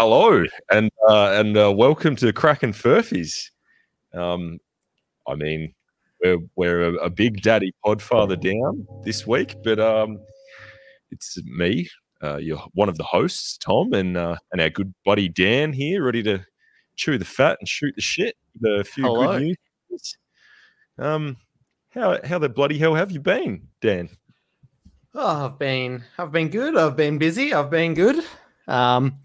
Hello, and uh, and uh, welcome to Crackin' Furphys. Um, I mean, we're we're a, a big daddy podfather down this week, but um, it's me, uh, you're one of the hosts, Tom, and uh, and our good buddy Dan here, ready to chew the fat and shoot the shit a few Hello. good news. Um, how how the bloody hell have you been, Dan? Oh, I've been I've been good. I've been busy. I've been good. Um,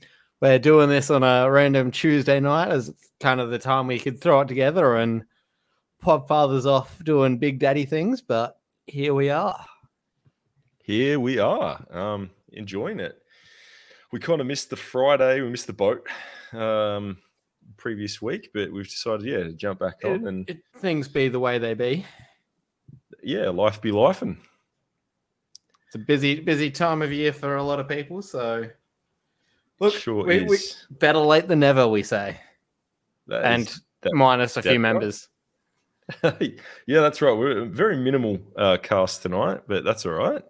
we're doing this on a random Tuesday night as kind of the time we could throw it together and Podfather's off doing big daddy things, but here we are. Here we are, um, enjoying it. We kind of missed the Friday, we missed the boat um, previous week, but we've decided, yeah, to jump back on and it- things be the way they be. yeah, life be life and It's a busy busy time of year for a lot of people. So look, sure we, we- better late than never, we say, That and is- that- minus a that few right? members. yeah, that's right. We're a very minimal uh, cast tonight, but that's all right.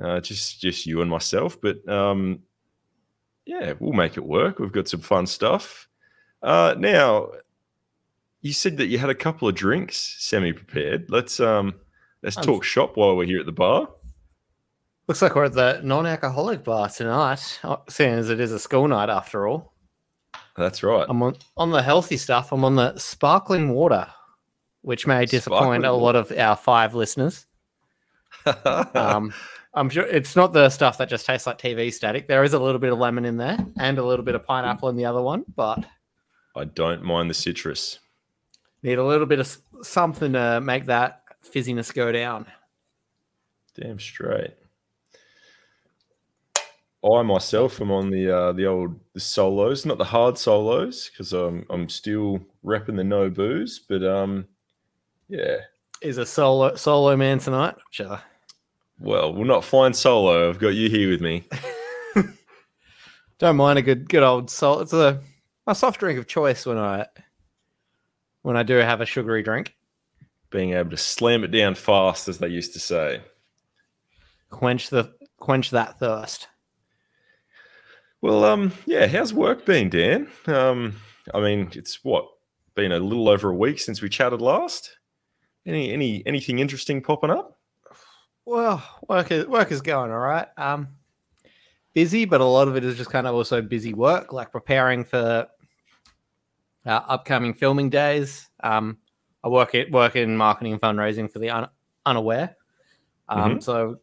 Uh, just just you and myself, but um, yeah, we'll make it work. We've got some fun stuff. Uh, now, you said that you had a couple of drinks semi-prepared. Let's um, let's I'm- talk shop while we're here at the bar. Looks like we're at the non-alcoholic bar tonight, uh, seeing as it is a school night after all. That's right. I'm on on the healthy stuff. I'm on the sparkling water, which may disappoint Sparkling a lot of our five listeners. Um, I'm sure it's not the stuff that just tastes like TV static. There is a little bit of lemon in there and a little bit of pineapple in the other one, but I don't mind the citrus. need a little bit of something to make that fizziness go down. Damn straight. I myself am on the uh, the old the solos, not the hard solos, because I'm I'm still repping the no booze. But um, yeah. Is a solo solo man tonight. Uh, Well, we're not flying solo. I've got you here with me. don't mind a good good old salt. It's a a soft drink of choice when I when I do have a sugary drink. Being able to slam it down fast, as they used to say. Quench the quench that thirst. Well, um, yeah. How's work been, Dan? Um, I mean, it's what been a little over a week since we chatted last. Any any anything interesting popping up? Well, work is work is going all right. Um, busy, but a lot of it is just kind of also busy work, like preparing for uh, upcoming filming days. Um, I work it work in marketing and fundraising for the un- unaware. Um, so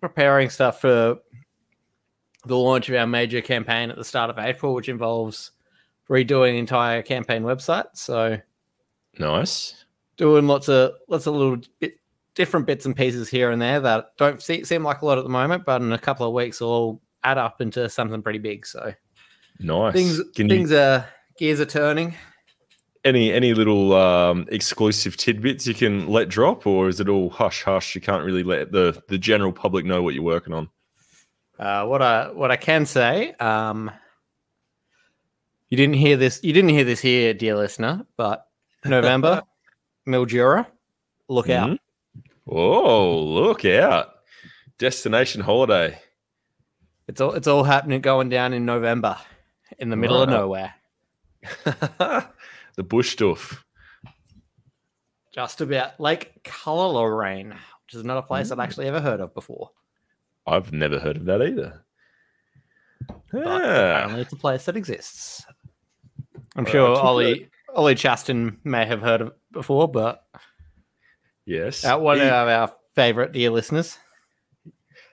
preparing stuff for the launch of our major campaign at the start of April, which involves redoing the entire campaign website. So Nice. doing lots of lots of little bit different bits and pieces here and there that don't see, seem like a lot at the moment, but in a couple of weeks will all add up into something pretty big. So Nice. things Can you things are gears are turning. any any little um, exclusive tidbits you can let drop, or is it all hush hush? You can't really let the the general public know what you're working on. Uh, what I what I can say, um, you didn't hear this. You didn't hear this here, dear listener. But November, Mildura, look out. Mhm. Oh, look out! Destination holiday. It's all it's all happening going down in November, in the middle of nowhere. the bush stuff. Just about Lake Cullulleraine, which is not a place I've Mm. actually ever heard of before. I've never heard of that either. but apparently it's a place that exists. I'm Well, sure I took Ollie Ollie Chaston may have heard of it before, but yes. uh, one He- of our favorite dear listeners.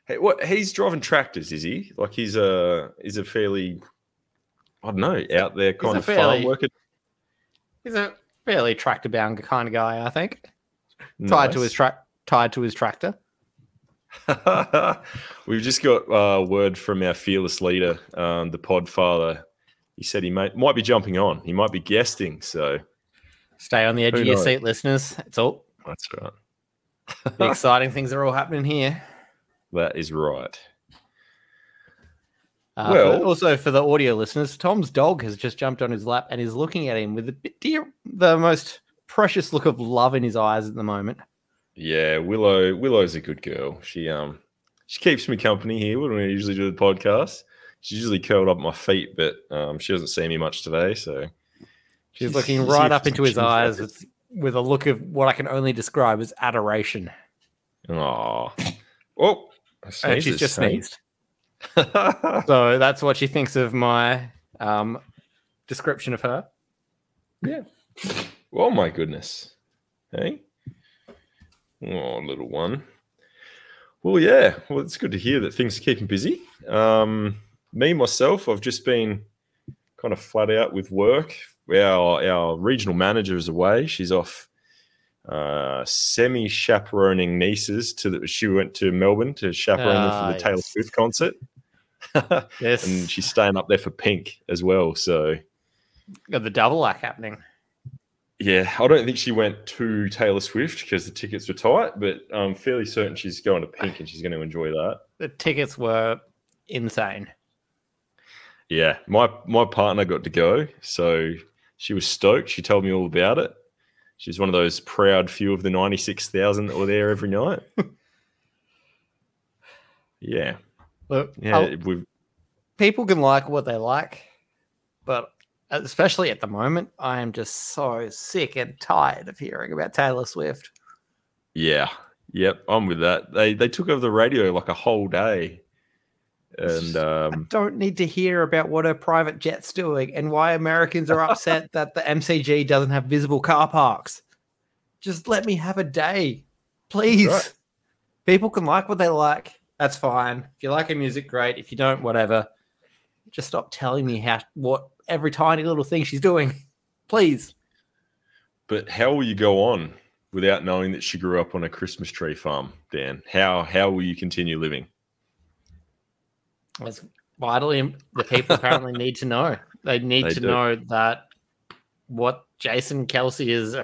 Hey, what he's driving tractors, is he? Like he's a he's a fairly I don't know, out there kind a of farm worker. He's a fairly tractor bound kind of guy, I think. Tied to his Nice. track tied to his tractor. We've just got uh, word from our fearless leader, um, the Podfather. He said he might might be jumping on. He might be guesting. So Stay on the edge Who of your knows? seat, listeners. It's all that's right. the exciting things are all happening here. That is right. Uh, for- Well- also for the audio listeners, Tom's dog has just jumped on his lap and is looking at him with the dear, the most precious look of love in his eyes at the moment. Yeah, Willow. Willow's a good girl. She um she keeps me company here when we usually do the podcast. she's usually curled up my feet, but um, she doesn't see me much today. So she's, looking right up into his eyes with, with a look of what I can only describe as adoration. Oh, oh, and she's just sneezed. so that's what she thinks of my um, description of her. Yeah. Oh my goodness. Hey. Oh, little one. Well, yeah. Well, it's good to hear that things are keeping busy. Um, me myself, I've just been kind of flat out with work. Our our regional manager is away. She's off uh, semi chaperoning nieces to the, she went to Melbourne to chaperone them for the ah, Taylor. Swift concert. yes, and she's staying up there for Pink as well. So got the double act happening. Yeah, I don't think she went to Taylor Swift because the tickets were tight, but I'm fairly certain she's going to Pink and she's going to enjoy that. The tickets were insane. Yeah, my my partner got to go, so she was stoked. She told me all about it. She's one of those proud few of the ninety six thousand that were there every night. yeah, Look, yeah, people can like what they like, but especially at the moment, I am just so sick and tired of hearing about Taylor Swift. Yeah. Yep, I'm with that. They they took over the radio like a whole day. And um, I don't need to hear about what her private jet's doing and why Americans are upset that the MCG doesn't have visible car parks. Just let me have a day, please. Right. People can like what they like. That's fine. If you like her music, great. If you don't, whatever. Just stop telling me how what every tiny little thing she's doing. Please. But how will you go on without knowing that she grew up on a Christmas tree farm, Dan? How how will you continue living? That's vitally the people apparently need to know. They need they to do. know that what Jason Kelce is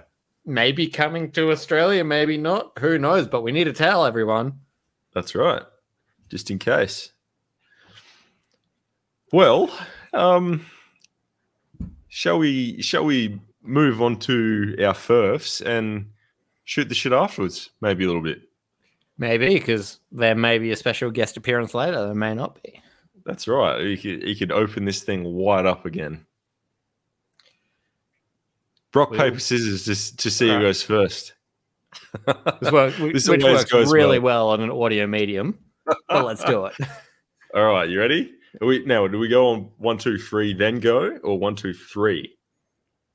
maybe coming to Australia, maybe not. Who knows? But we need to tell everyone. That's right. Just in case. Well, um, shall we shall we move on to our furfs and shoot the shit afterwards? Maybe a little bit. Maybe because there may be a special guest appearance later. There may not be. That's right. You could you could open this thing wide up again. Rock we paper scissors to to see right. who goes first. this, work, this which works really well. well on an audio medium. But let's do it. All right, you ready? Are we now? Do we go on one, two, three, then go, or one, two, three?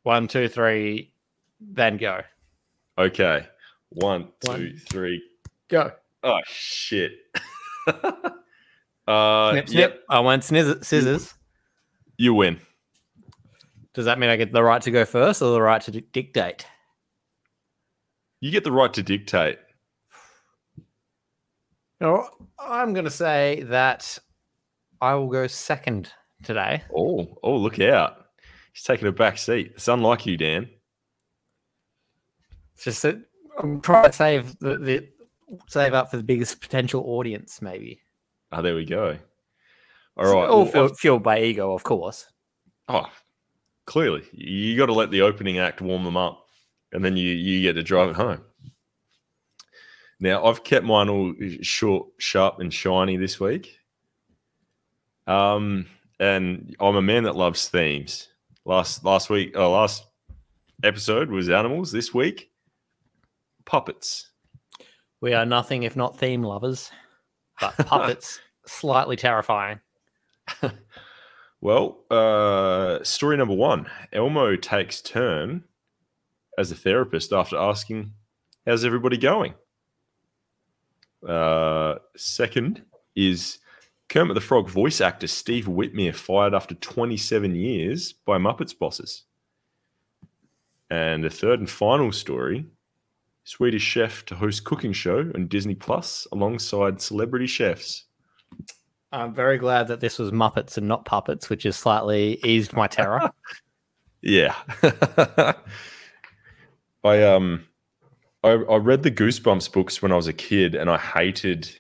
One, two, three, then go. Okay. One, one. two, three, go. Oh shit. uh, snip, snip. Yep. I went scissors. You win. Does that mean I get the right to go first or the right to dictate? You get the right to dictate. No, I'm going to say that I will go second today. Oh, oh, look out. He's taking a back seat. It's unlike you, Dan. It's just that I'm trying to save the, the save up for the biggest potential audience, maybe. Oh, there we go. All right. All well, fueled, fueled by ego, of course. Oh, clearly. You got to let the opening act warm them up, and then you you get to drive it home. Now, I've kept mine all short, sharp, and shiny this week. Um, and I'm a man that loves themes. Last last week, uh, last episode was animals. This week, puppets. We are nothing if not theme lovers, but puppets slightly terrifying. well, uh, story number one: Elmo takes turn as a therapist after asking, "How's everybody going?" Uh, second is Kermit the Frog voice actor Steve Whitmire fired after 27 years by Muppets bosses. And the third and final story Swedish chef to host cooking show on Disney Plus alongside celebrity chefs. I'm very glad that this was Muppets and not puppets, which has slightly eased my terror. yeah. I um I, I read the Goosebumps books when I was a kid and I hated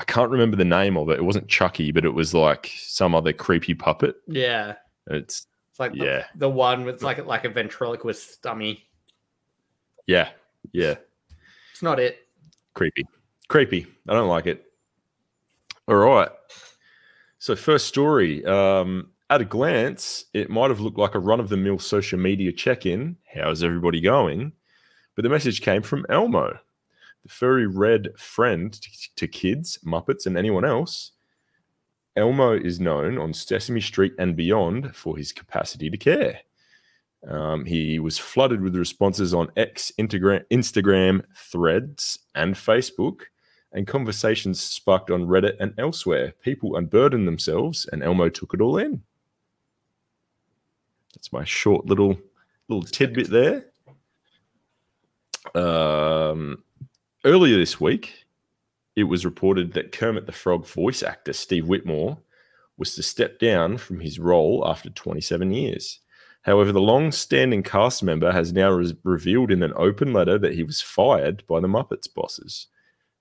I can't remember the name of it. It wasn't Chucky, but it was like some other creepy puppet. Yeah. It's it's like the, yeah. the one with like like a ventriloquist dummy. Yeah. Yeah. It's not it. Creepy. Creepy. I don't like it. All right. So, first story. Um, at a glance, it might have looked like a run of the mill social media check in. How's everybody going? But the message came from Elmo, the furry red friend to, to kids, Muppets, and anyone else. Elmo is known on Sesame Street and beyond for his capacity to care. Um, he was flooded with responses on X, Instagram, Threads, and Facebook, and conversations sparked on Reddit and elsewhere. People unburdened themselves, and Elmo took it all in. That's my short little little tidbit there. Um, earlier this week, it was reported that Kermit the Frog voice actor Steve Whitmire was to step down from his role after 27 years. However, the long standing cast member has now re- revealed in an open letter that he was fired by the Muppets bosses.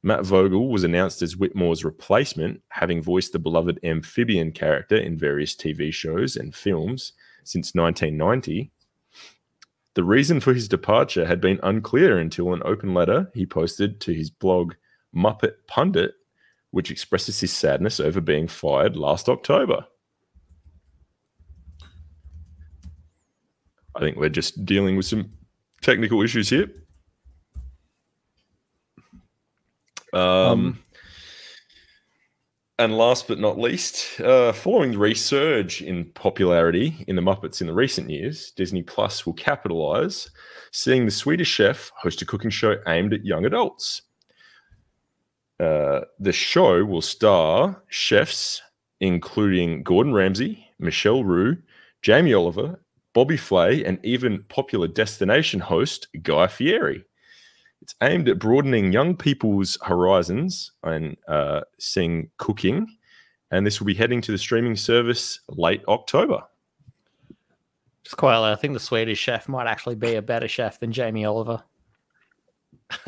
Matt Vogel was announced as Whitmire's replacement, having voiced the beloved amphibian character in various TV shows and films since 1990. The reason for his departure had been unclear until an open letter he posted to his blog Muppet Pundit, which expresses his sadness over being fired last October. I think we're just dealing with some technical issues here. Um, um, and last but not least, uh, following the resurge in popularity in the Muppets in the recent years, Disney Plus will capitalize, seeing the Swedish Chef host a cooking show aimed at young adults. Uh, the show will star chefs including Gordon Ramsay, Michelle Wu, Jamie Oliver, Bobby Flay, and even popular destination host Guy Fieri. It's aimed at broadening young people's horizons and uh, seeing cooking, and this will be heading to the streaming service late October. Just quietly, I think the Swedish chef might actually be a better chef than Jamie Oliver.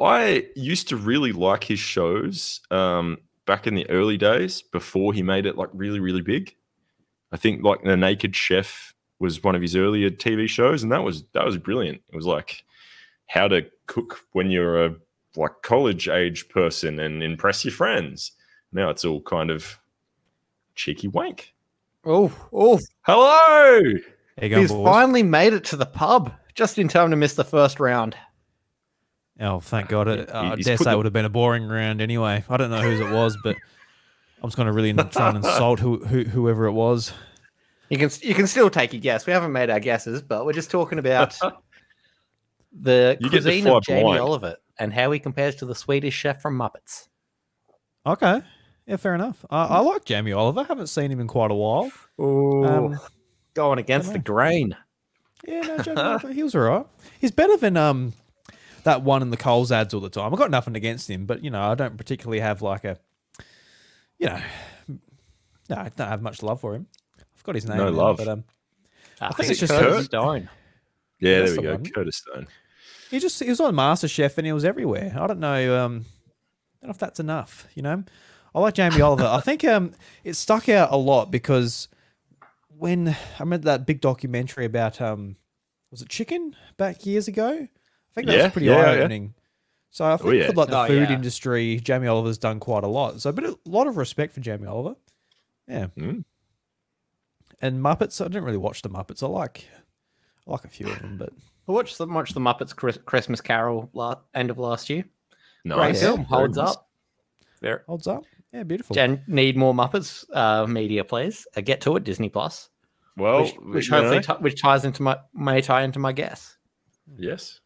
I used to really like his shows um, back in the early days before he made it like really, really big. I think like The Naked Chef was one of his earlier TV shows, and that was that was brilliant. It was like how to cook when you're a like college age person and impress your friends. Now it's all kind of cheeky wank. Oh, oh, hello! He's finally made it to the pub just in time to miss the first round. Oh, thank God. It, uh, I dare say the... it would have been a boring round anyway. I don't know whose it was, but I'm just going to really try and insult who, who, whoever it was. You can you can still take a guess. We haven't made our guesses, but we're just talking about the you cuisine the of Jamie blind. Oliver and how he compares to the Swedish chef from Muppets. Okay, yeah, fair enough. I, I like Jamie Oliver. Haven't seen him in quite a while. Ooh, um, going against the grain. Yeah, no, Jamie Oliver, he was alright. He's better than um that one in the Coles ads all the time. I've got nothing against him, but you know, I don't particularly have like a, you know, no, I don't have much love for him. I've got his name. No love, but um, I, I think it's just Curtis Stone. Yeah, there we the go, one. Curtis Stone. He just he was on MasterChef and he was everywhere. I don't know. Um, I don't know if that's enough. You know, I like Jamie Oliver. I think um, it stuck out a lot because when I remember that big documentary about um, was it chicken back years ago? I think that's yeah, pretty yeah, eye opening. Yeah. So I oh, think oh, yeah. for like the oh, food industry, Jamie Oliver's done quite a lot. So, but a lot of respect for Jamie Oliver. Yeah. Mm. And Muppets, I didn't really watch the Muppets. I like, I like a few of them, but I watched the much the Muppets Christmas Carol la- end of last year. No, Nice. Great film, holds up. Very holds up. Yeah, beautiful. And need more Muppets uh, media, please. Uh, get to it, Disney Plus. Well, which, which hopefully t- which ties into my may tie into my guess. Yes.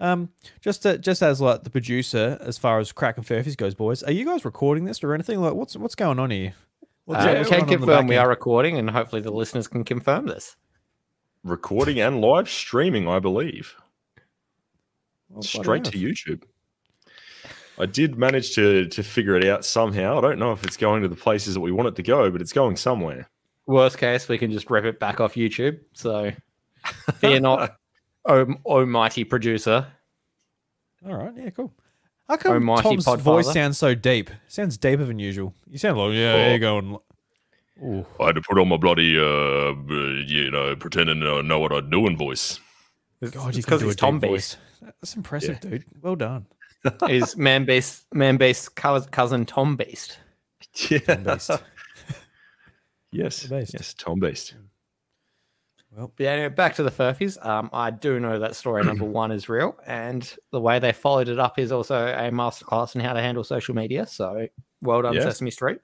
Um, just to, just as like the producer, as far as Crackin' Furphys goes, boys, are you guys recording this or anything? Like, what's what's going on here? What's uh, we can confirm we are recording, and hopefully the listeners can confirm this. Recording and live streaming, I believe. Oh, well, Straight to YouTube. I did manage to to figure it out somehow. I don't know if it's going to the places that we want it to go, but it's going somewhere. Worst case, we can just rip it back off YouTube. So fear not. oh, oh mighty producer. All right, yeah, cool. How come Almighty Tom's Podfather? voice sounds so deep? Sounds deeper than usual. You sound like, yeah, oh. you going. Ooh. I had to put on my bloody, uh, you know, pretending to know what I'm doing voice. God, you can do a Tom voice. That's impressive, yeah. dude. Well done. He's man based, man based cousin Tom Beast. Yeah. Beast. yes. Beast. Yes. Tom Beast. Well, But yeah, anyway, back to the Furphys. Um, I do know that story number one is real, and the way they followed it up is also a masterclass in how to handle social media. So well done, Yes. Sesame Street.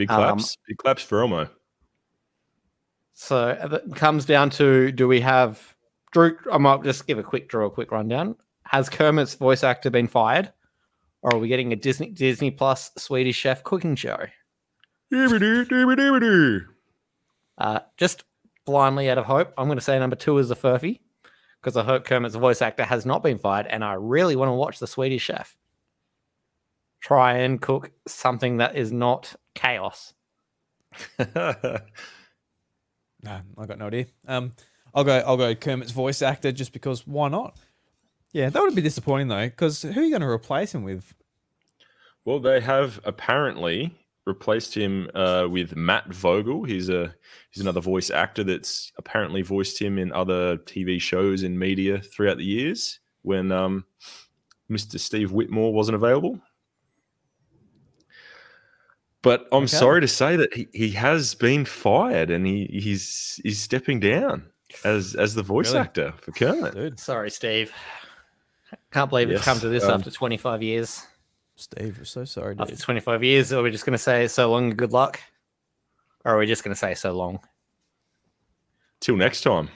Big Um, claps. Big claps for Elmo. So it comes down to do we have Drew? I might just give a quick draw, a quick rundown. Has Kermit's voice actor been fired, or are we getting a Disney Disney Plus Swedish Chef cooking show? Uh, just blindly out of hope, I'm going to say number two is the Furphy because I hope Kermit's voice actor has not been fired, and I really want to watch the Swedish Chef try and cook something that is not chaos. no, I got no idea. Um, I'll go. I'll go Kermit's voice actor just because why not? Yeah, that would be disappointing though, because who are you going to replace him with? well, they have apparently replaced him uh, with Matt Vogel. He's a he's another voice actor that's apparently voiced him in other TV shows and media throughout the years when um, Mr. Steve Whitmire wasn't available. But I'm Okay. sorry to say that he, he has been fired and he, he's he's stepping down as as the voice Really? actor for Kermit. Dude, Sorry, Steve. Can't believe it's come to this um, after 25 years. Steve, we're so sorry, After 25 years, are we just going to say so long and good luck? Or are we just going to say so long? Till next time.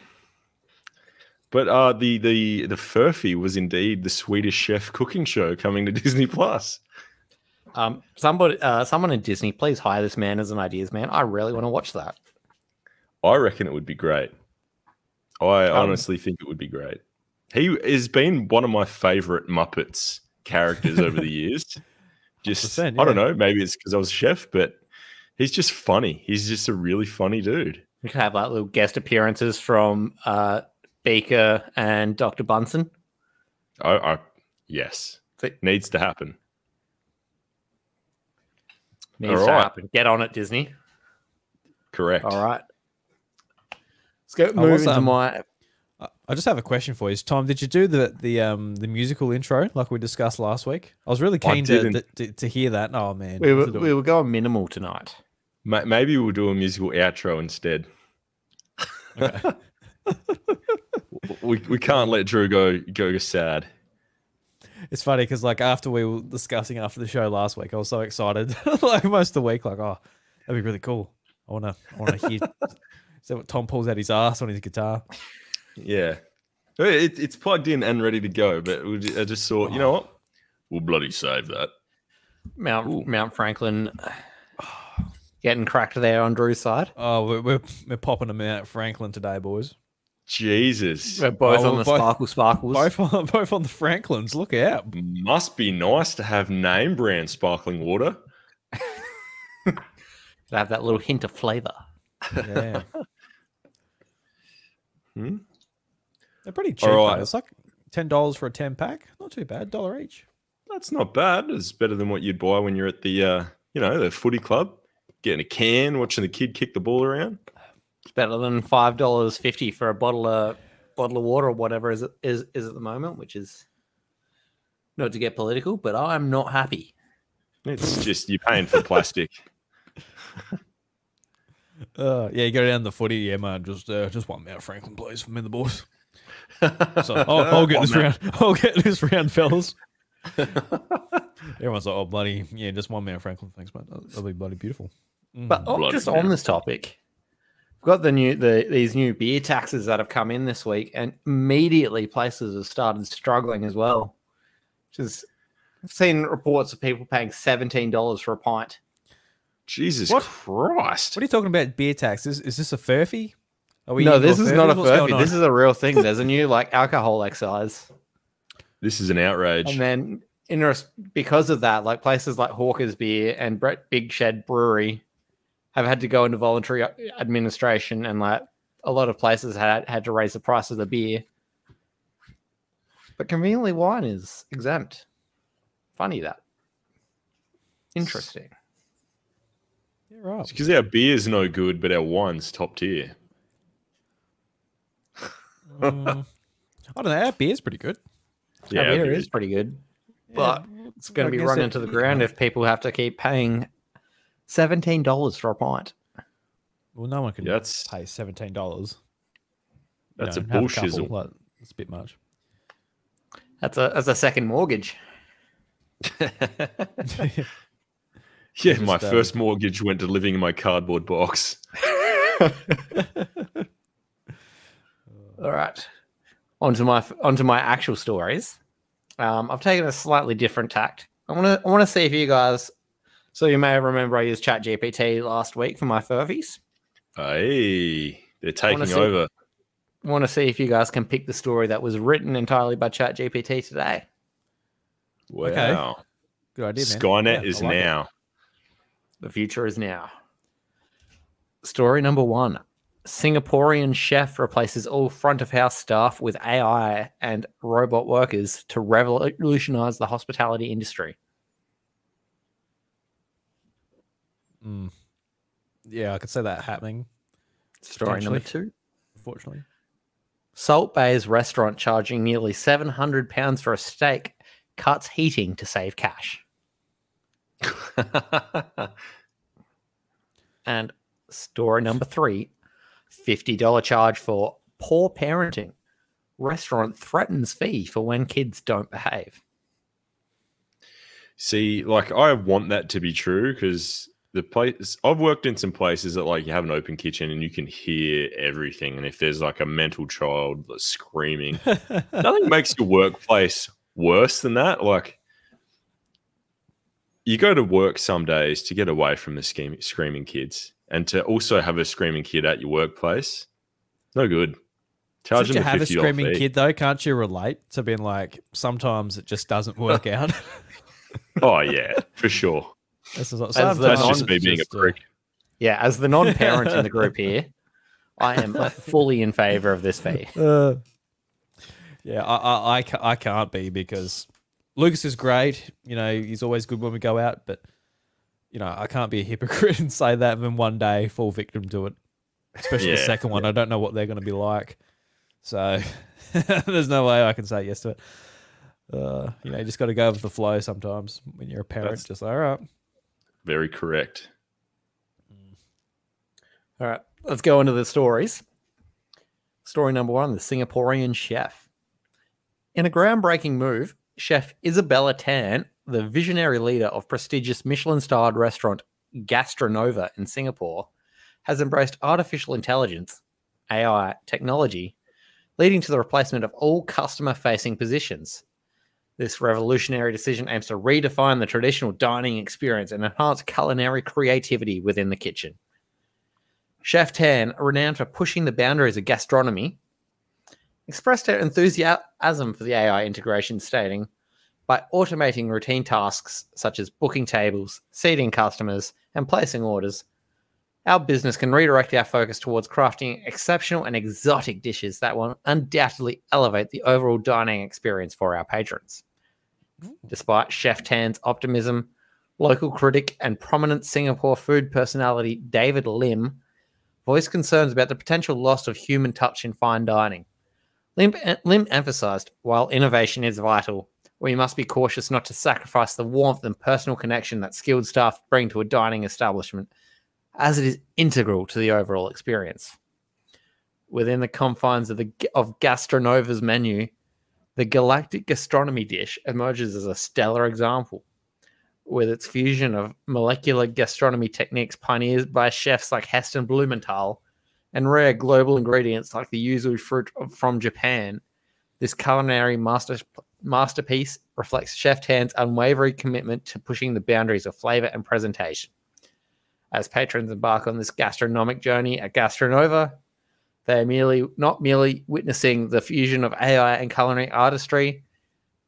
But uh, the the the Furphy was indeed the Swedish Chef cooking show coming to Disney Plus. Um, somebody, uh, someone in Disney, please hire this man as an ideas man. I really want to watch that. I reckon it would be great. I Um, honestly think it would be great. He has been one of my favorite Muppets characters over the years. Just 100%, I don't know, maybe it's because I was a chef, but he's just funny. He's just a really funny dude. We could have like little guest appearances from uh, Beaker and Dr. Bunsen. I, I yes, But- needs to happen. Needs All to happen. Get on it, Disney. Correct. All right. Let's go I move was, into um, my. I- I just have a question for you. Tom, did you do the the um the musical intro like we discussed last week? I was really keen to, to to hear that. Oh man, We were, have to do we were going minimal tonight. Ma- Maybe we'll do a musical outro instead. Okay. We, we can't let Drew go go sad. It's funny because like after we were discussing after the show last week, I was so excited. like most of the week, like oh, that'd be really cool. I wanna I wanna hear. so what Tom pulls out his ass on his guitar. Yeah, it, it's plugged in and ready to go. But we ju- I just thought, you know what? We'll bloody save that. Mount Ooh. Mount Franklin getting cracked there on Drew's side. Oh, we're we're, we're popping them out Franklin today, boys. Jesus, We're both Oh, on the both- sparkle sparkles. Both on both on the Franklins. Look out! must be nice to have name brand sparkling water. to have that little hint of flavor. Yeah, Hmm? they're pretty cheap. All right. It's like ten dollars for a ten pack. Not too bad. Dollar each. That's not bad. It's better than what you'd buy when you're at the, uh, you know, the footy club, getting a can, watching the kid kick the ball around. It's better than five dollars fifty for a bottle of bottle of water or whatever is is is at the moment, which is not to get political, but I'm not happy. It's just you're paying for plastic. Uh, yeah, you go down the footy. Yeah, man, just uh, just one Mount Franklin, please, for me and the boys. So I'll, I'll get this round. I'll get this round, fellas. Everyone's like, "Oh, bloody yeah, just one Mount Franklin, thanks, mate. That'll, that'll be bloody beautiful." Mm. But oh, Bloody just hell. on this topic, we've got the new the these new beer taxes that have come in this week, and immediately places have started struggling as well. Which is I've seen reports of people paying seventeen dollars for a pint. Jesus What? Christ. what are you talking about? Beer taxes? Is this a furphy? Are no, this into is not a furphys? What's furphy. This is a real thing. There's a new like alcohol excise. This is an outrage. And then in res- because of that, like places like Hawker's Beer and Brett Big Shed Brewery have had to go into voluntary uh, administration, and like a lot of places had had to raise the price of the beer. But conveniently, wine is exempt. Funny that. Interesting. Yeah, right. because our beer's no good, but our wine's top tier. Mm, I don't know. Our beer's pretty good. Yeah, our beer beer is pretty good. Yeah, But It's going to be guess run it- into the ground if people have to keep paying seventeen dollars for a pint. Well, no one can Yeah, that's pay seventeen dollars. that's a bullshizzle. Like, it's a bit much. That's a that's a second mortgage. Yeah, Just, my um, first mortgage went to living in my cardboard box. All right, onto my onto my actual stories. Um, I've taken a slightly different tact. I want to I want to see if you guys. So you may remember I used ChatGPT last week for my furphys. Hey, they're wanna taking see- over. want to see if you guys can pick the story that was written entirely by ChatGPT today. Wow. Good idea, man. Skynet Yeah, is I like it. now. The future is now. Story number one Singaporean chef replaces all front of house staff with AI and robot workers to revolutionize the hospitality industry. Mm. Yeah, I could see that happening. Story number two Unfortunately. Salt Bae's restaurant charging nearly £700 for a steak cuts heating to save cash. And story number three $50 charge for poor parenting. Restaurant threatens fee for when kids don't behave. See, like I want that to be true because the place I've worked in some places that like you have an open kitchen and you can hear everything. And if there's like a mental child screaming, nothing makes your workplace worse than that. Like you go to work some days to get away from the scheme, screaming kids and to also have a screaming kid at your workplace. No good. Charge them a have a screaming kid though, can't you relate to being like sometimes it just doesn't work out? Oh yeah, for sure. This is what, As the That's non- just me it's being a just, uh, prick. Yeah, as the non parent in the group here, I am fully in favor of this fee. Uh, yeah, I, I, I, I can't be because Lucas is great. You know, he's always good when we go out, but you know, I can't be a hypocrite and say that and then one day fall victim to it. Especially the second one. I don't know what they're going to be like. So there's no way I can say yes to it. Uh, you know, you just got to go with the flow sometimes when you're a parent. That's- just like, all right. Very correct. Mm. All right, let's go into the stories. Story number one The Singaporean Chef. In a groundbreaking move, Chef Isabella Tan, the visionary leader of prestigious Michelin starred restaurant Gastronova in Singapore, has embraced artificial intelligence, AI technology, leading to the replacement of all customer facing positions. This revolutionary decision aims to redefine the traditional dining experience and enhance culinary creativity within the kitchen. Chef Tan, renowned for pushing the boundaries of gastronomy, expressed her enthusiasm for the AI integration, stating, By automating routine tasks such as booking tables, seating customers, and placing orders, our business can redirect our focus towards crafting exceptional and exotic dishes that will undoubtedly elevate the overall dining experience for our patrons. Despite Chef Tan's optimism, local critic and prominent Singapore food personality David Lim voiced concerns about the potential loss of human touch in fine dining. Lim, Lim emphasized while innovation is vital, we must be cautious not to sacrifice the warmth and personal connection that skilled staff bring to a dining establishment, as it is integral to the overall experience. Within the confines of the of Gastronova's menu, the Galactic Gastronomy dish emerges as a stellar example with its fusion of molecular gastronomy techniques pioneered by chefs like Heston Blumenthal and rare global ingredients like the yuzu fruit from Japan. This culinary master, masterpiece reflects Chef Tan's unwavering commitment to pushing the boundaries of flavor and presentation. As patrons embark on this gastronomic journey at Gastronova, they are merely not merely witnessing the fusion of AI and culinary artistry,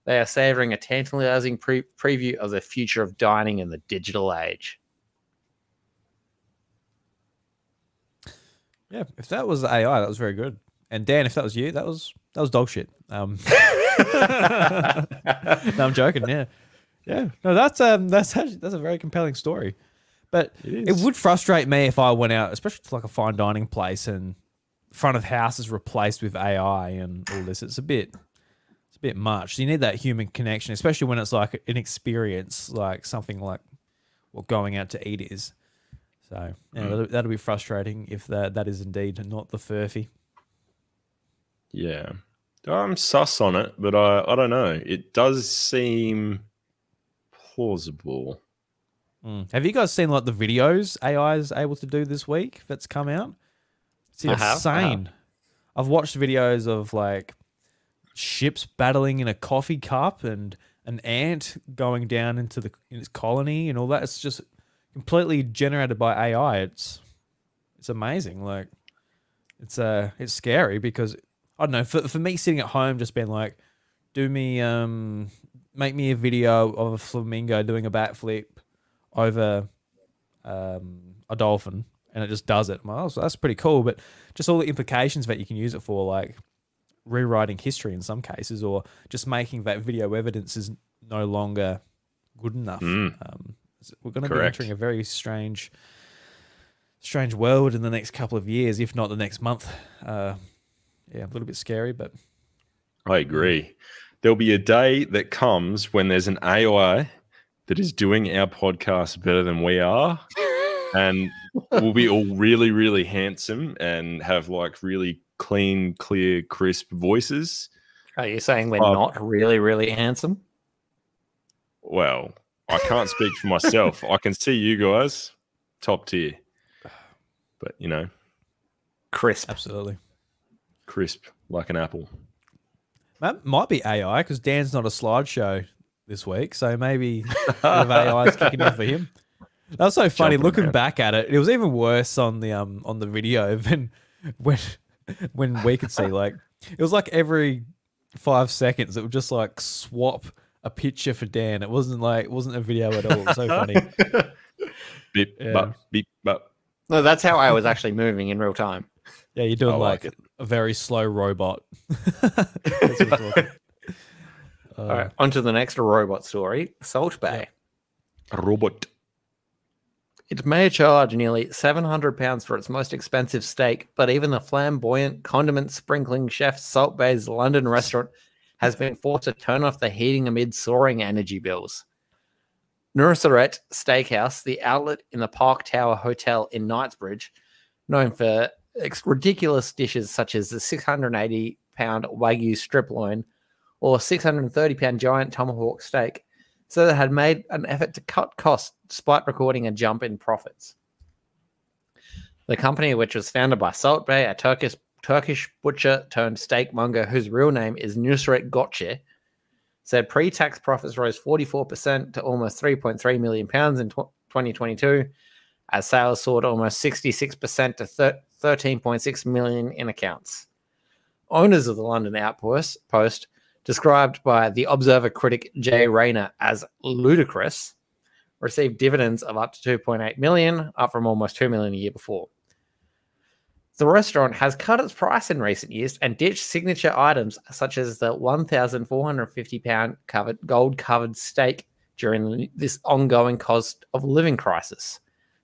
they are savoring a tantalizing pre- preview of the future of dining in the digital age. Yeah, if that was AI, that was very good. And Dan, if that was you, that was that was dog shit. Um, no, I'm joking. Yeah, yeah. No, that's um, that's actually that's a very compelling story. But It it would frustrate me if I went out, especially to like a fine dining place, and front of house is replaced with AI and all this. It's a bit, it's a bit much. You need that human connection, especially when it's like an experience, like something like what going out to eat is. So yeah, Mm. that'll, that'll be frustrating if that that is indeed not the furphy. Yeah. I'm sus on it, but I, I don't know. It does seem plausible. Mm. Have you guys seen like the videos AI is able to do this week that's come out? It's I have, I have. insane. I've watched videos of like ships battling in a coffee cup and an ant going down into the in its colony and all that. It's just completely generated by AI. It's it's amazing. Like it's uh it's scary because I don't know, for for me sitting at home just being like, do me um make me a video of a flamingo doing a backflip over um, a dolphin and it just does it. Well, so that's pretty cool, but just all the implications that you can use it for, like rewriting history in some cases, or just making that video evidence is no longer good enough. Mm. Um, we're going to be entering a very strange, strange world in the next couple of years, if not the next month. Uh, yeah, a little bit scary, but I agree. There'll be a day that comes when there's an AI that is doing our podcast better than we are, and we'll be all really, really handsome and have like really clean, clear, crisp voices. Are you saying we're Oh. not really, really handsome? Well, I can't speak for myself. I can see you guys top tier, but you know, Crisp. absolutely. crisp like an apple. That might be AI because Dan's not a slideshow this week, so maybe a bit AI is kicking in for him. That was so funny. Jumping Looking around. back at it, it was even worse on the um on the video than when when we could see. Like it was like every five seconds, it would just like swap a picture for Dan. It wasn't like it wasn't a video at all. It was so funny. Beep, Yeah. bop, beep, bop. No, that's how I was actually moving in real time. Yeah, you're doing I like like, a very slow robot. That's what I'm talking. Uh, All right, on to the next robot story Salt Bae. A robot. It may charge nearly £700 for its most expensive steak, but even the flamboyant, condiment sprinkling chef Salt Bae's London restaurant has been forced to turn off the heating amid soaring energy bills. Nusr-Et Steakhouse, the outlet in the Park Tower Hotel in Knightsbridge, known for ex- ridiculous dishes such as the 680 pound Wagyu strip loin or 630 pound giant tomahawk steak, so they had made an effort to cut costs despite recording a jump in profits. The company, which was founded by Salt Bae, a Turkish Turkish butcher turned steak monger whose real name is Nusret Gökçe, said pre-tax profits rose 44% to almost 3.3 million pounds in 2022, as sales soared almost 66% to thir- 13.6 million in accounts. Owners of the London Outpost Post described by the Observer critic Jay Rayner as ludicrous, received dividends of up to 2.8 million, up from almost 2 million a year before. The restaurant has cut its price in recent years and ditched signature items such as the 1,450 pound covered gold covered steak during this ongoing cost of living crisis.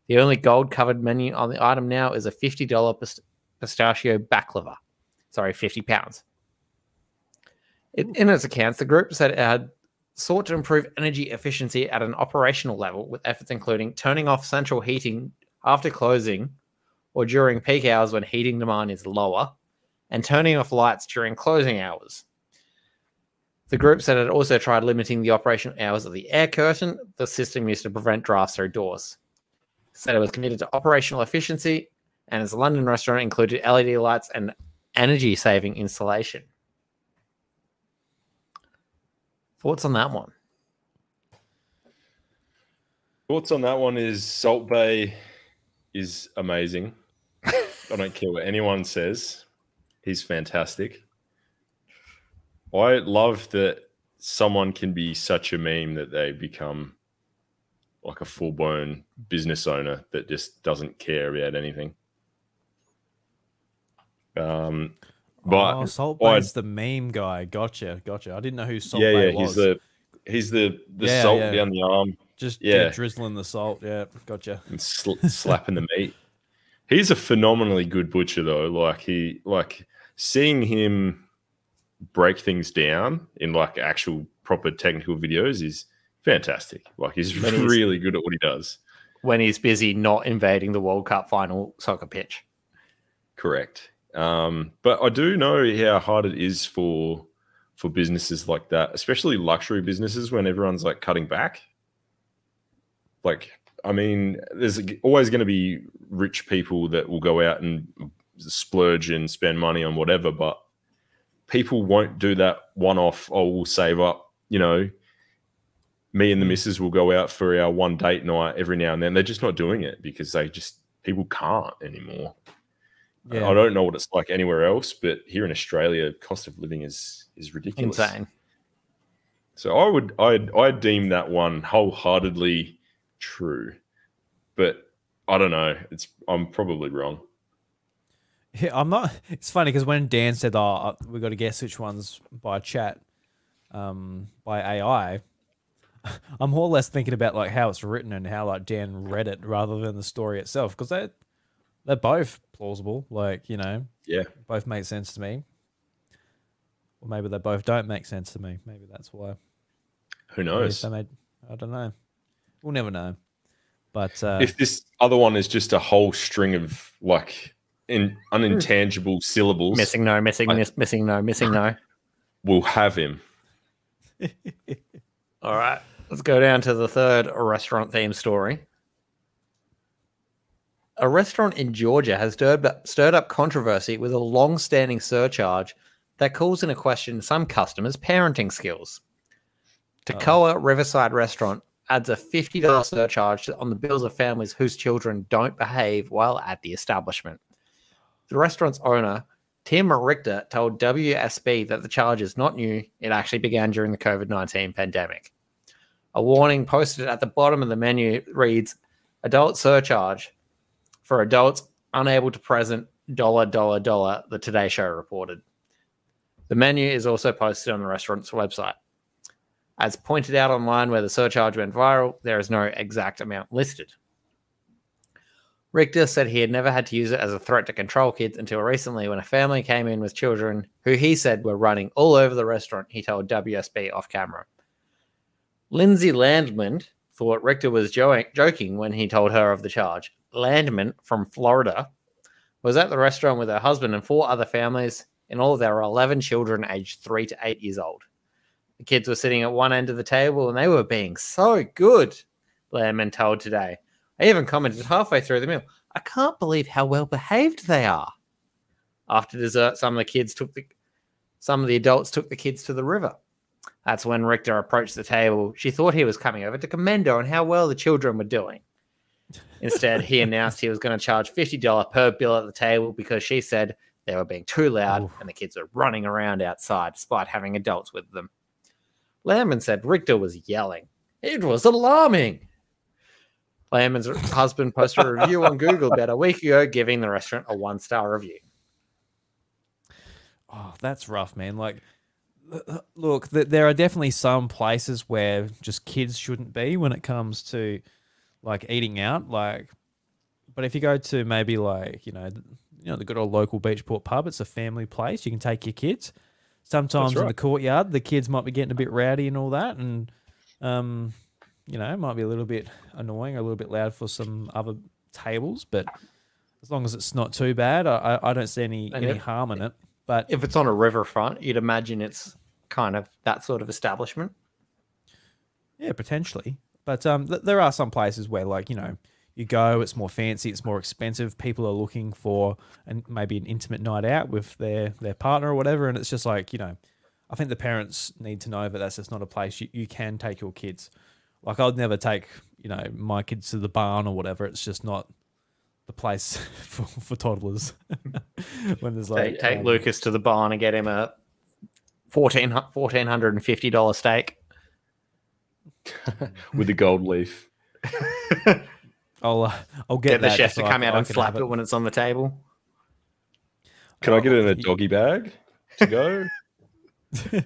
The only gold covered menu on the item now is a $50 pist- pistachio baklava. Sorry, 50 pounds. In, in its accounts, the group said it had sought to improve energy efficiency at an operational level with efforts including turning off central heating after closing or during peak hours when heating demand is lower, and turning off lights during closing hours. The group said it also tried limiting the operational hours of the air curtain, the system used to prevent drafts through doors. Said it was committed to operational efficiency, and its London restaurant included LED lights and energy saving installation. Thoughts on that one? Thoughts on that one is Salt Bae is amazing. I don't care what anyone says. He's fantastic. I love that someone can be such a meme that they become like a full blown business owner that just doesn't care about anything. Um, but oh, Salt I'd- Bae's the meme guy. Gotcha, gotcha. I didn't know who Salt yeah, Bae yeah, was. he's the he's the the Yeah, salt yeah. down the arm just yeah. yeah. drizzling the salt. Yeah, gotcha. and sl- slapping the meat. He's a phenomenally good butcher, though. Like he, like seeing him break things down in like actual proper technical videos is fantastic. Like he's When he's- really good at what he does. when he's busy not invading the World Cup final soccer pitch. Correct. Um, but I do know how hard it is for for businesses like that, especially luxury businesses when everyone's like cutting back. Like, I mean, there's always going to be rich people that will go out and splurge and spend money on whatever, but people won't do that one off. Oh, we'll save up, you know. Me and the missus will go out for our one date night every now and then. They're just not doing it because they just people can't anymore. Yeah. I don't know what it's like anywhere else, but here in Australia, cost of living is is ridiculous. Insane. So I would I I deem that one wholeheartedly true, but I don't know. It's I'm probably wrong. Yeah, I'm not. It's funny because when Dan said, "Oh, we got to guess which ones by chat, um, by AI," I'm more or less thinking about like how it's written and how like Dan read it rather than the story itself because they they're both plausible. Like you know, Yeah. both make sense to me. Or maybe they both don't make sense to me. Maybe that's why. Who knows? They made, I don't know. We'll never know. But uh, If this other one is just a whole string of like in unintangible syllables, Missing no, missing I- miss, missing no, missing no. we'll have him. All right, let's go down to the third restaurant theme story. A restaurant in Georgia has stirred up, stirred up controversy with a long standing surcharge that calls into question some customers' parenting skills. Toccoa oh. Riverside Restaurant adds a $50 surcharge on the bills of families whose children don't behave while at the establishment. The restaurant's owner, Tim Richter, told WSB that the charge is not new. It actually began during the COVID 19 pandemic. A warning posted at the bottom of the menu reads Adult surcharge for adults unable to present dollar, dollar, dollar, the Today Show reported. The menu is also posted on the restaurant's website. As pointed out online where the surcharge went viral, there is no exact amount listed. Richter said he had never had to use it as a threat to control kids until recently when a family came in with children who he said were running all over the restaurant, he told WSB off camera. Lindsay Landman thought Richter was jo- joking when he told her of the charge. Landman from Florida was at the restaurant with her husband and four other families. In all, there were 11 children aged three to eight years old. The kids were sitting at one end of the table and they were being so good, Landman told today. I even commented halfway through the meal, I can't believe how well behaved they are. After dessert, some of the kids took the some of the adults took the kids to the river. That's when Richter approached the table. She thought he was coming over to commend her on how well the children were doing. Instead, he announced he was going to charge $50 per bill at the table because she said they were being too loud and the kids were running around outside despite having adults with them. Lamon said Richter was yelling. It was alarming. Lamon's husband posted a review on Google about a week ago, giving the restaurant a one star review. Oh, that's rough, man. Like, l- l- look, th- there are definitely some places where just kids shouldn't be when it comes to like eating out. Like, but if you go to maybe like you know, you know, the good old local Beachport pub, it's a family place. You can take your kids. Sometimes in the courtyard, the kids might be getting a bit rowdy and all that, and um, you know, it might be a little bit annoying a little bit loud for some other tables. But as long as it's not too bad, I, I- I don't see any And any if- harm in it. But If it's on a riverfront, you'd imagine it's kind of that sort of establishment. Yeah, potentially. But um, th- there are some places where, like, you know, you go, it's more fancy, it's more expensive. People are looking for and maybe an intimate night out with their their partner or whatever, and it's just like, you know, I think the parents need to know that that's just not a place you, you can take your kids. Like, I'd never take, you know, my kids to the barn or whatever. It's just not the place for, for toddlers. when there's like Take, take um, Lucas to the barn and get him a $1,400 $1,450 steak. with the gold leaf. I'll uh, I'll get, Get the that chef to so I come out I and can slap have it when it's on the table. Can I get it in Oh, a doggy bag to go?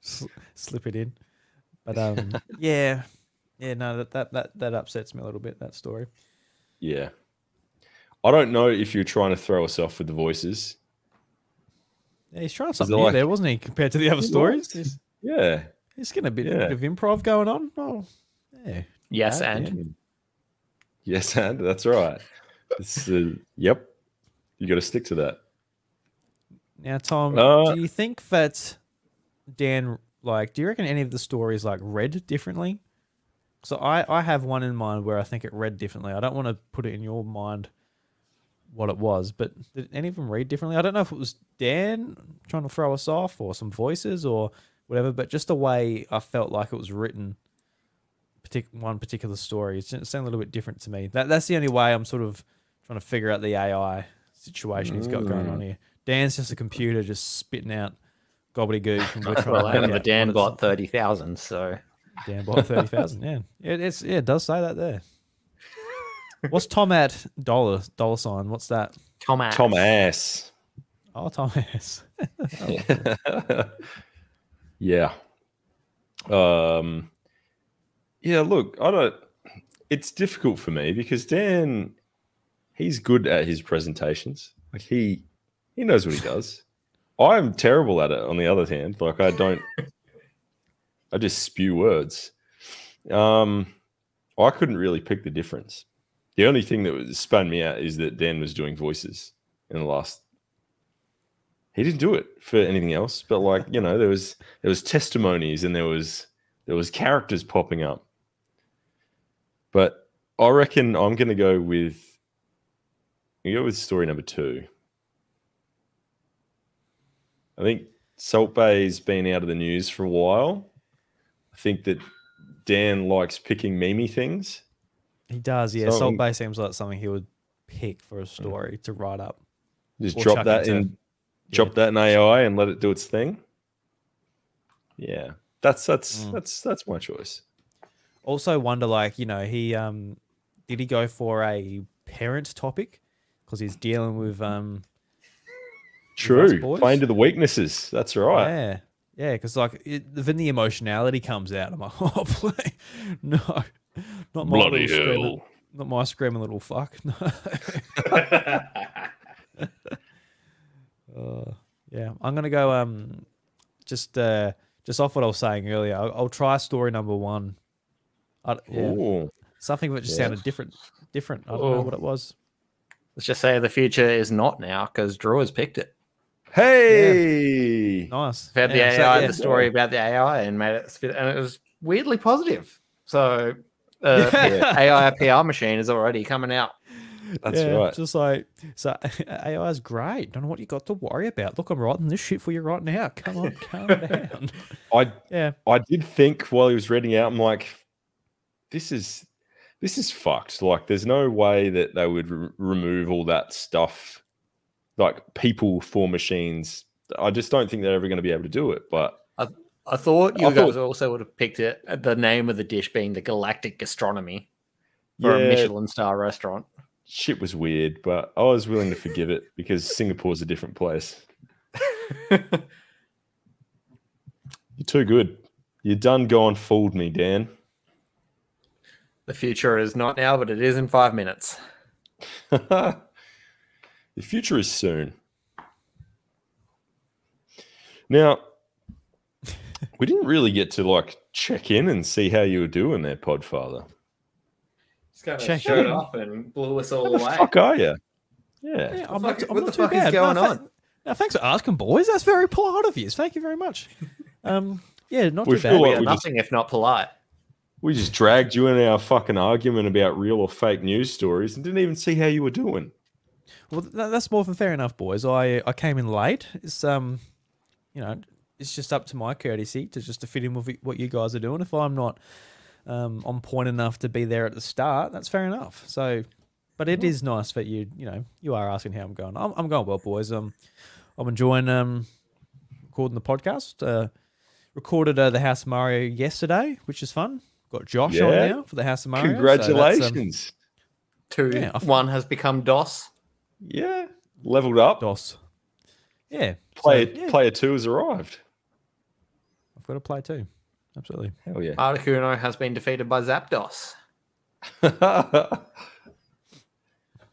Sl- slip it in. But um, yeah, yeah, no, that, that that that upsets me a little bit. That story. yeah. I don't know if you're trying to throw us off with the voices. Yeah, he's trying it something new like- there, wasn't he? Compared to the other He stories, was. He's, Yeah. he's getting a bit, Yeah. bit of improv going on. Oh, yeah. Yes, Yeah, and Yes, and that's right. It's, uh, yep. You got to stick to that. Now, Tom, Uh, do you think that Dan, like, do you reckon any of the stories like read differently? So I, I have one in mind where I think it read differently. I don't want to put it in your mind what it was, but did any of them read differently? I don't know if it was Dan trying to throw us off or some voices or whatever, but just the way I felt like it was written, partic- one particular story, it sounded a little bit different to me. That that's the only way I'm sort of trying to figure out the AI situation he's got going on mm. here. Dan's just a computer just spitting out gobbledygook, and we're trying well, to and work the Dan what it's- got thirty thousand. So Dan bought thirty thousand. Yeah, it, it's yeah, it does say that there. What's Tom at dollar dollar sign? What's that? Tom Axe. Tom Ass. Oh, Tom S. yeah. Um yeah, look, I don't it's difficult for me because Dan he's good at his presentations. Like he he knows what he does. I'm terrible at it on the other hand. Like I don't I just spew words. Um I couldn't really pick the difference. The only thing that was spun me out is that Dan was doing voices in the last he didn't do it for anything else but like you know there was there was testimonies and there was there was characters popping up but i reckon i'm going to go with i go with story number two i think Salt Bae's been out of the news for a while i think that dan likes picking mimi things He does, yeah. So- Salt Bae seems like something he would pick for a story to write up. just drop that in drop that in ai and let it do its thing yeah that's that's Mm. that's that's my choice Also, wonder like you know he um did he go for a parent topic because he's dealing with um True. Playing to the weaknesses. That's right. yeah yeah because like it, then the emotionality comes out. I'm like oh play no not my Bloody little screaming, not my screaming little fuck no. Uh, yeah, I'm gonna go. Um, just uh, just off what I was saying earlier, I'll, I'll try story number one. I, yeah, Ooh. something that just Yeah. sounded different. Different. I don't know Oh. what it was. Let's just say the future is not now because Drew has picked it. Hey. Nice. We've had the Yeah, so, AI, yeah. the story about the AI, and made it spit, and it was weirdly positive. So, uh, Yeah. AI PR machine is already coming out. That's Yeah, right. Just like so, AI is great. Don't know what you got to worry about. Look, I'm writing this shit for you right now. Come on, calm down. I Yeah, I did think while he was reading out, I'm like, this is this is fucked. Like, there's no way that they would re- remove all that stuff, like people for machines. I just don't think they're ever going to be able to do it. But I I thought you I guys thought- also would have picked it. The name of the dish being the Galactic Gastronomy for yeah, a Michelin star restaurant. Shit was weird. But I was willing to forgive it because Singapore's a different place. You're too good. You're done gone fooled me, Dan. The future is not now, but it is in five minutes. the future is soon. Now, we didn't really get to like check in and see how you were doing there, Podfather. Just kind Check showed in. up and blew us How all the fuck are you? Yeah. yeah. I'm fuck- not, I'm what not the too fuck is going no, tha- on? no, thanks for asking, boys. That's very polite of you. Thank you very much. Um, yeah, not We too bad. like we just- nothing if not polite. We just dragged you in our fucking argument about real or fake news stories and didn't even see how you were doing. Well, th- that's more than fair enough, boys. I I came in late. It's um, you know, it's just up to my courtesy to just to fit in with what you guys are doing. If I'm not um on point enough to be there at the start, that's fair enough. So, but it is nice that you you know you are asking how I'm going. I'm I'm going well, boys. Um, I'm enjoying um recording the podcast. Uh, recorded uh, the House of Mario yesterday, which is fun. Got Josh on now for the House of Mario. so um, Congratulations. Two, Yeah, one has become DOS. yeah. Leveled up. DOS. Yeah. so, Player, yeah, player two has arrived. I've got to play too. Absolutely. Hell yeah. Articuno has been defeated by Zapdos. All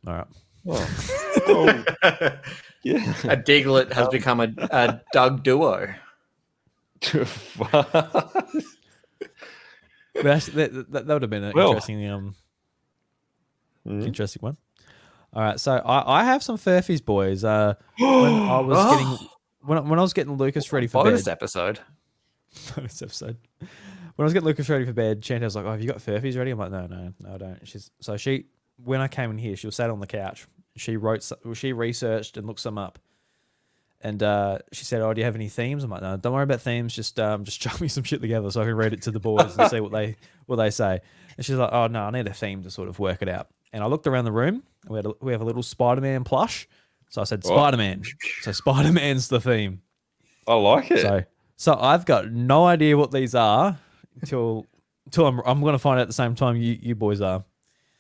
right. Oh. Yeah. A Diglett has become a, a Doug duo. That's, that, that, that would have been an Well. interesting um Mhm. interesting one. All right, so I, I have some Furphys, boys. Uh, when I was Oh. getting when, I- when I was getting Lucas ready for Bonus bed, episode. bonus episode. When I was getting Lucas ready for bed, Chantel was like, "Oh, have you got Furphys ready?" I'm like, "No, no, no, I don't." She's so she when I came in here, she was sat on the couch. She wrote, well, she researched and looked some up, and uh, she said, "Oh, do you have any themes?" I'm like, "No, don't worry about themes. Just um, just chuck me some shit together so I can read it to the boys and see what they what they say." And she's like, "Oh no, I need a theme to sort of work it out." And I looked around the room. We had a, we have a little Spider-Man plush, so I said, Oh. "Spider-Man." So Spider-Man's the theme. I like it. So, so I've got no idea what these are until until I'm I'm going to find out at the same time you you boys are.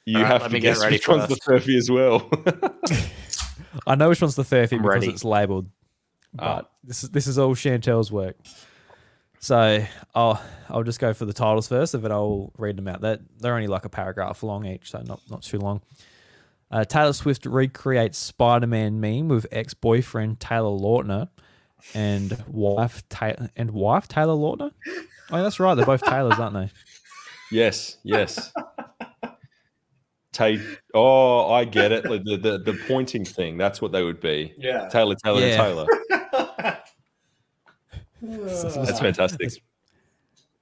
you Alright, have let to get guess ready which one's the Furphy as well. I know which one's the Furphy I'm because ready. it's labelled, but Ah. this is this is all Chantel's work. So I'll I'll just go for the titles first, and then I'll read them out. That they're only like a paragraph long each, so not not too long. Uh, Taylor Swift recreates Spider-Man meme with ex-boyfriend Taylor Lautner and wife Ta- and wife Taylor Lautner. Oh, that's right. They're both Taylors, aren't they? yes, yes. Tate. Oh, I get it. The, the the pointing thing. That's what they would be. Yeah. Taylor, Taylor, Yeah. Taylor. That's fantastic.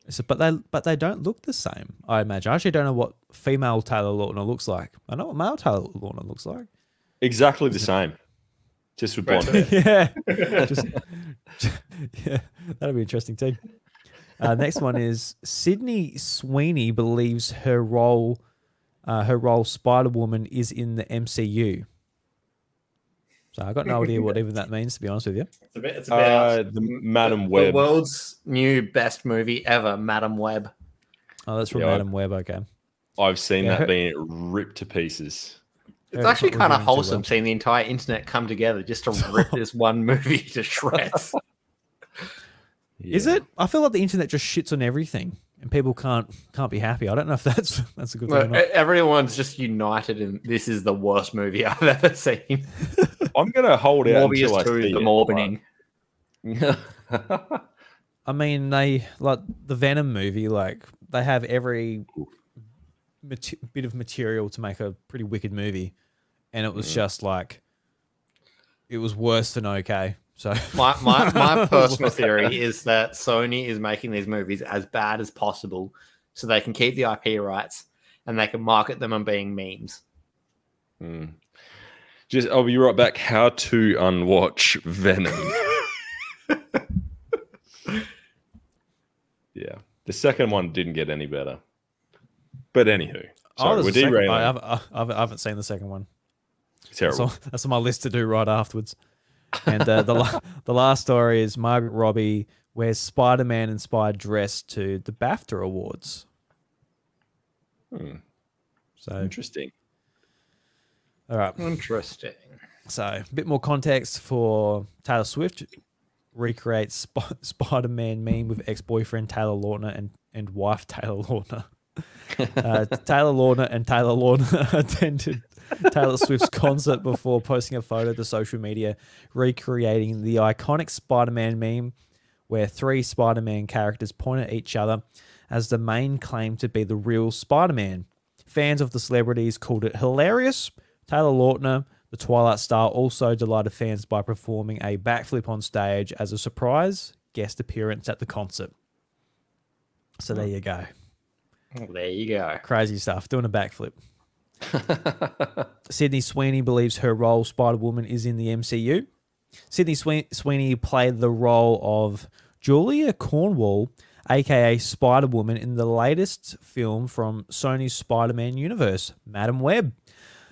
So, but they but they don't look the same. I imagine. I actually don't know what female Taylor Lautner looks like. I know what male Taylor Lautner looks like. Exactly the same. Just with blonde hair. yeah, just, yeah, that'll be interesting too. Uh, next one is Sydney Sweeney believes her role, uh, her role Spider Woman is in the MCU. So I got no idea what even that means, to be honest with you. It's, a bit, it's about Uh, the Madam Web, the world's new best movie ever, Madam Web. Oh, that's from Yeah, Madam Web. Okay. I've seen Yeah, that her- being ripped to pieces. It's actually not kind of wholesome well. seeing the entire internet come together just to rip this one movie to shreds. Is it? I feel like the internet just shits on everything, and people can't can't be happy. I don't know if that's that's a good thing. Or Look, not. everyone's just united in this is the worst movie I've ever seen. I'm gonna hold out until I see the it, Morbining. I mean, they like the Venom movie. Like they have every mate- bit of material to make a pretty wicked movie, and it was Mm. just like it was worse than okay. So My, my, my personal theory is that Sony is making these movies as bad as possible so they can keep the IP rights and they can market them on being memes. Hmm. Just I'll be right back. How to unwatch Venom. yeah, the second one didn't get any better. But anywho, sorry, there's we're a derailing. I haven't, I I haven't seen the second one. That's on, that's on my list to do right afterwards. And uh, the la- the last story is Margaret Robbie wears Spider Man inspired dress to the BAFTA Awards. Hmm, So interesting. all right. Interesting. So, a bit more context for Taylor Swift recreates Sp- Spider Man meme with ex boyfriend Taylor Lautner and, and wife Taylor Lautner. Uh, Taylor Lautner and Taylor Lautner attended Taylor Swift's concert before posting a photo to social media recreating the iconic Spider Man meme where three Spider Man characters point at each other as the main claim to be the real Spider Man. Fans of the celebrities called it hilarious. Taylor Lautner, the Twilight star, also delighted fans by performing a backflip on stage as a surprise guest appearance at the concert. So there you go. There you go. Crazy stuff. Doing a backflip. Sydney Sweeney believes her role, Spider Woman, is in the MCU. Sydney Sweeney played the role of Julia Cornwall, aka Spider Woman, in the latest film from Sony's Spider Man universe, Madam Web.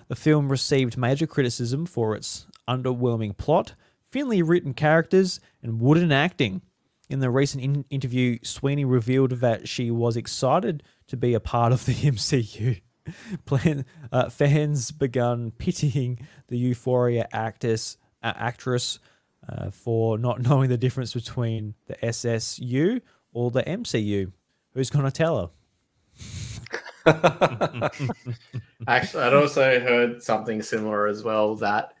The film received major criticism for its underwhelming plot, thinly written characters, and wooden acting. In the recent in- interview, Sweeney revealed that she was excited to be a part of the MCU. Plan, uh, fans began pitying the Euphoria actress, uh, actress uh, for not knowing the difference between the SSU or the MCU. Who's going to tell her? Actually, I'd also heard something similar as well that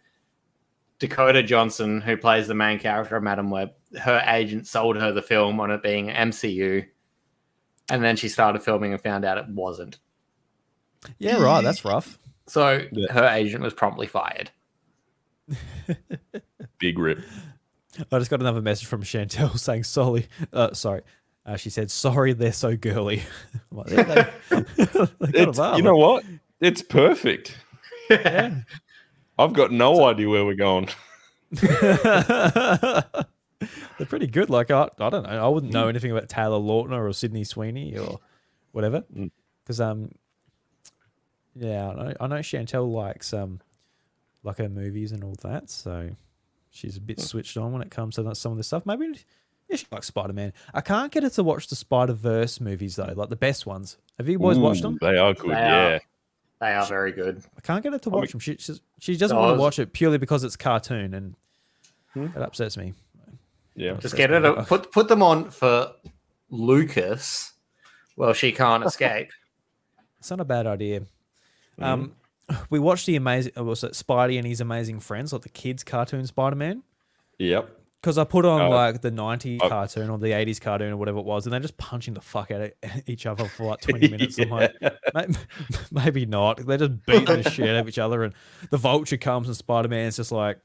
Dakota Johnson, who plays the main character of Madam Web, her agent sold her the film on it being MCU, and then she started filming and found out it wasn't. Yeah, right. That's rough. So Yeah. her agent was promptly fired. Big rip. I just got another message from Chantel saying sorry. Uh, sorry. Uh, she said, "Sorry, they're so girly." Like, yeah, they, they It's, bar, you know what? It's perfect. Yeah. I've got no idea where we're going. They're pretty good. Like I, I don't know. I wouldn't know anything about Taylor Lautner or Sydney Sweeney or whatever. Mm. Because um, yeah, I know, I know Chantel likes um, like her movies and all that. So she's a bit Hmm. switched on when it comes to that, some of this stuff. Maybe yeah, she likes Spider Man. I can't get her to watch the Spider Verse movies though, like the best ones. Have you boys watched them? They are good. They yeah. are. They are very good. I can't get her to I mean- watch them. She she's, she doesn't No, want to watch it purely because it's cartoon, and Hmm. that upsets me. Yeah. Just get her to put put them on for Lucas. Well, she can't escape. It's not a bad idea. Mhm. Um, we watched the amazing, uh, was it Spidey and his amazing friends, like the kids' cartoon Spider Man? Yep. Because I put on Uh, like the '90s uh, cartoon or the '80s cartoon or whatever it was, and they're just punching the fuck out of each other for like 20 minutes. I'm like, maybe not. They're just beating the shit out of each other, and the Vulture comes and Spider Man's just like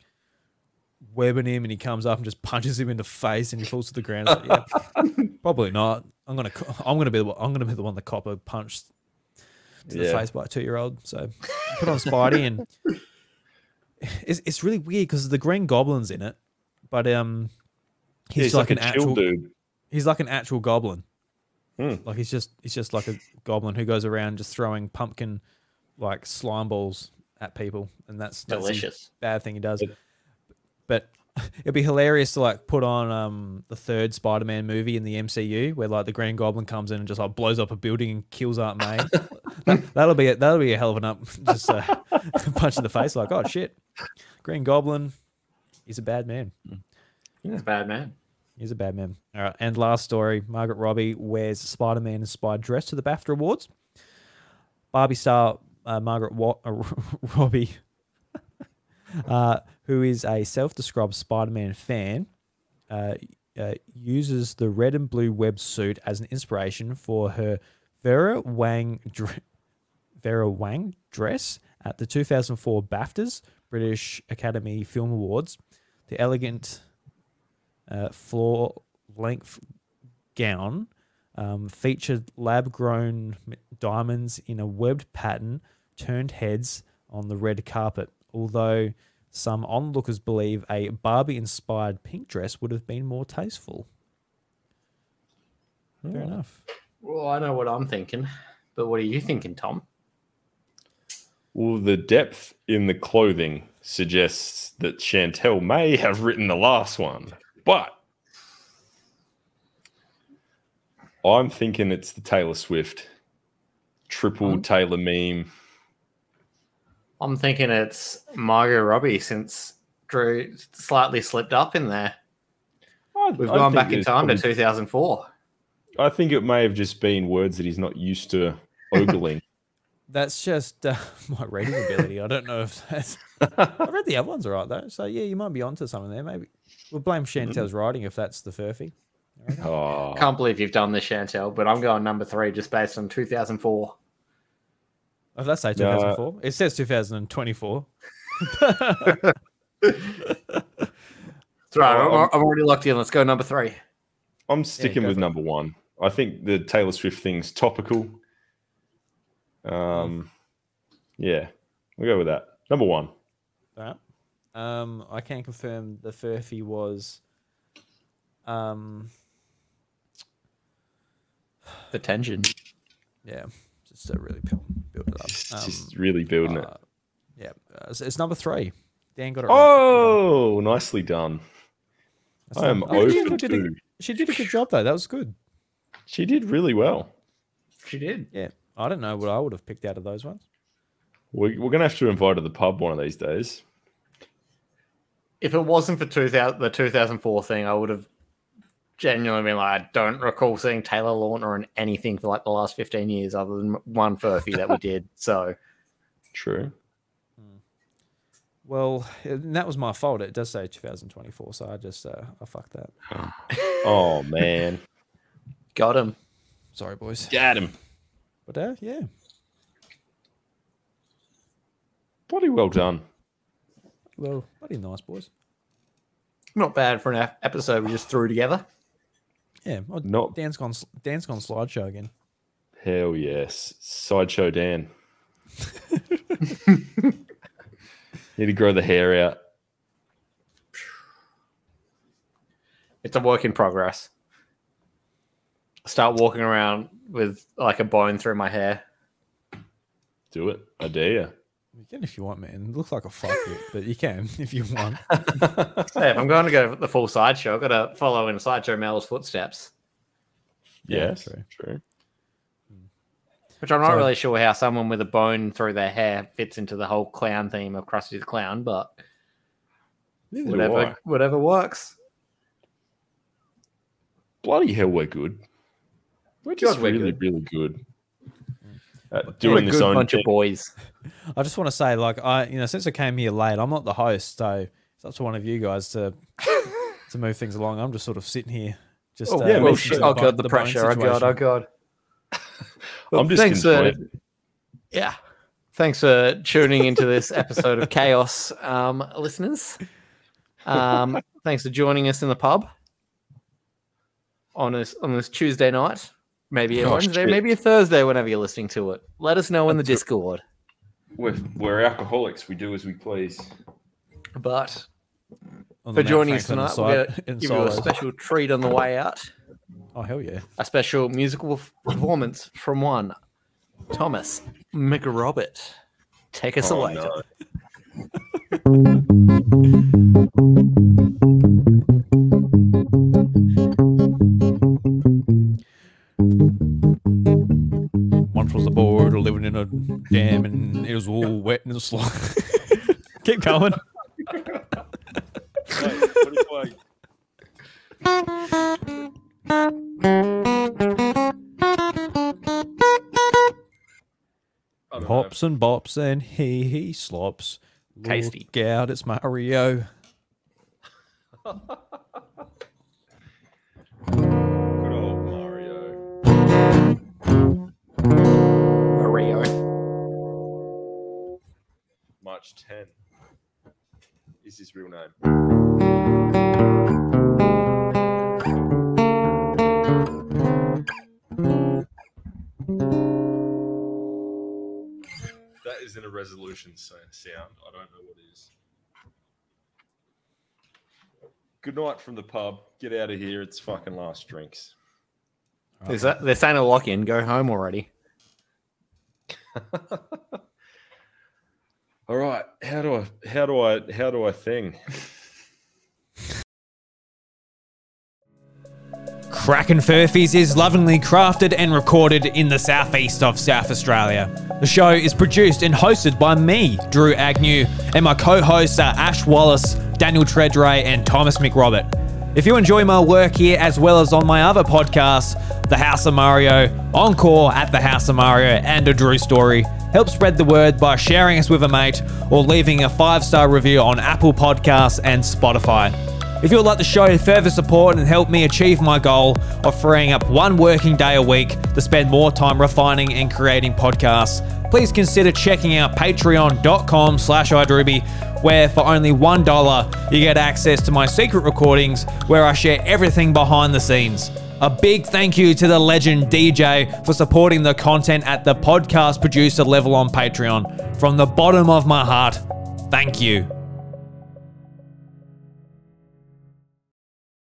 webbing him, and he comes up and just punches him in the face, and he falls to the ground. Like, yeah, probably not. I'm gonna, I'm gonna be, the, one- I'm gonna be the one the copper punched to the Yeah. face by a two year old. So put on Spidey, and it's it's really weird because the Green Goblin's in it, but um, he's, He's like, like, an actual, dude. he's like an actual goblin. Hmm. Like he's just he's just like a goblin who goes around just throwing pumpkin like slime balls at people, and that's, that's Delicious. bad thing he does. But- But it'd be hilarious to like put on um the third Spider-Man movie in the MCU where like the Green Goblin comes in and just like blows up a building and kills Aunt May. that, that'll be a, that'll be a hell of an up just uh, punch in the face like oh shit, Green Goblin, he's a bad man. He's a bad man. He's a bad man. All right. And last story Margaret Robbie wears Spider Man inspired dress to the BAFTA Awards. Barbie star uh, Margaret Wa- uh, Robbie, uh, who is a self described Spider Man fan, uh, uh, uses the red and blue web suit as an inspiration for her Vera Wang, dr- Vera Wang dress at the 2004 BAFTAs, British Academy Film Awards. The elegant uh, floor length gown um, featured lab grown diamonds in a webbed pattern turned heads on the red carpet. Although some onlookers believe a Barbie inspired pink dress would have been more tasteful. Fair Oh. enough. Well, I know what I'm thinking, but what are you thinking, Tom? Well, the depth in the clothing suggests that Chantel may have written the last one, but I'm thinking it's the Taylor Swift triple Um, Taylor meme. I'm thinking it's Margot Robbie since Drew slightly slipped up in there. I- We've I gone back in there's time to 2004. I think it may have just been words that he's not used to ogling. That's just uh, my reading ability. I don't know if that's. I read the other ones all right though, so yeah, you might be onto something there. Maybe we'll blame Chantel's writing if that's the furphy. oh, Can't believe you've done this, Chantel, but I'm going number three just based on 2004. Oh, that's say No. 2004. It says 2024. That's right. I'm, I'm- I'm already locked in. Let's go number three. I'm sticking go with for it. number one. I think the Taylor Swift thing's topical. Um, yeah, we'll go with that. Number one. All right. Um, I can confirm the furphy was. Um, The tension. yeah, just to really build, build it up. Just, Um, just really building it. uh, yeah, uh, it's, it's number three. Dan got it. right. Oh, nicely done. That's I am not- oh, she, over did a, she did a good job though. That was good. She did really well. She did. Yeah, I don't know what I would have picked out of those ones. We, we're going to have to invite her to the pub one of these days. If it wasn't for 2000, the 2004 thing, I would have genuinely been like, I don't recall seeing Taylor Lautner in anything for like the last 15 years other than one furphy that we did. So True. Well, and that was my fault. It does say 2024, so I just uh, I fucked that. Oh man, Got him. Sorry, boys. got him. But uh, yeah, Bloody well done. well, bloody nice, boys. Not bad for an episode we just threw together. Yeah, oh, Not Dan's gone. Dan's gone slideshow again. hell yes. Sideshow Dan. Need to grow the hair out. It's a work in progress. Start walking around with like a bone through my hair. Do it. I dare you. You can if you want, man. It looks like a fuck it, but you can if you want. Hey, if I'm going to go the full sideshow, I've got to follow in sideshow Mel's footsteps. Yeah, Yes, true. true. Which I'm not So- really sure how someone with a bone through their hair fits into the whole clown theme of Krusty the Clown, but whatever, whatever works. Bloody hell, we're good. We're just God, we're really, good. really good at We're a doing this own bunch thing. of boys. I just want to say, like, I you know, since I came here late, I'm not the host, so it's up to one of you guys to to move things along. I'm just sort of sitting here, just Oh, uh, yeah, oh, well, shit. to oh bo- god, the, bone pressure. Oh god, oh god. Well, I'm just thanks for, yeah. Thanks for tuning into this episode of Chaos, um, listeners. Um, thanks for joining us in the pub on this on this Tuesday night. Maybe a Oh, Wednesday, shit. maybe a Thursday, whenever you're listening to it. Let us know in the Discord. We're, we're alcoholics. We do as we please. But for the Mount joining us tonight, we're going to give you a special treat on the way out. Oh hell yeah! A special musical performance from one Thomas McRobert. Take us Oh, away. no. Once was a boy living in a dam, and it was all wet and slow. Keep going. Wait, what if I- I don't know. Hops and bops and he he slops. Tasty. Look out, it's Mario. March 10 is his real name. That isn't a resolution sound. I don't know what is. Good night from the pub. Get out of here. It's fucking last drinks. Is that they're saying a lock in? Go home already. All right. How do I how do I how do I thing? Crackin' Furphys is lovingly crafted and recorded in the southeast of South Australia. The show is produced and hosted by me, Drew Agnew, and my co hosts are Ash Wallace, Daniel Treadray, and Thomas McRobert. If you enjoy my work here as well as on my other podcasts, The House of Mario, Encore at The House of Mario, and A Drew Story, help spread the word by sharing us with a mate or leaving a five star review on Apple Podcasts and Spotify. If you would like to show further support and help me achieve my goal of freeing up one working day a week to spend more time refining and creating podcasts, please consider checking out patreon.com slash idrewby, where for only $1 you get access to my secret recordings where I share everything behind the scenes. A big thank you to the legend DJ for supporting the content at the podcast producer level on Patreon. From the bottom of my heart, thank you.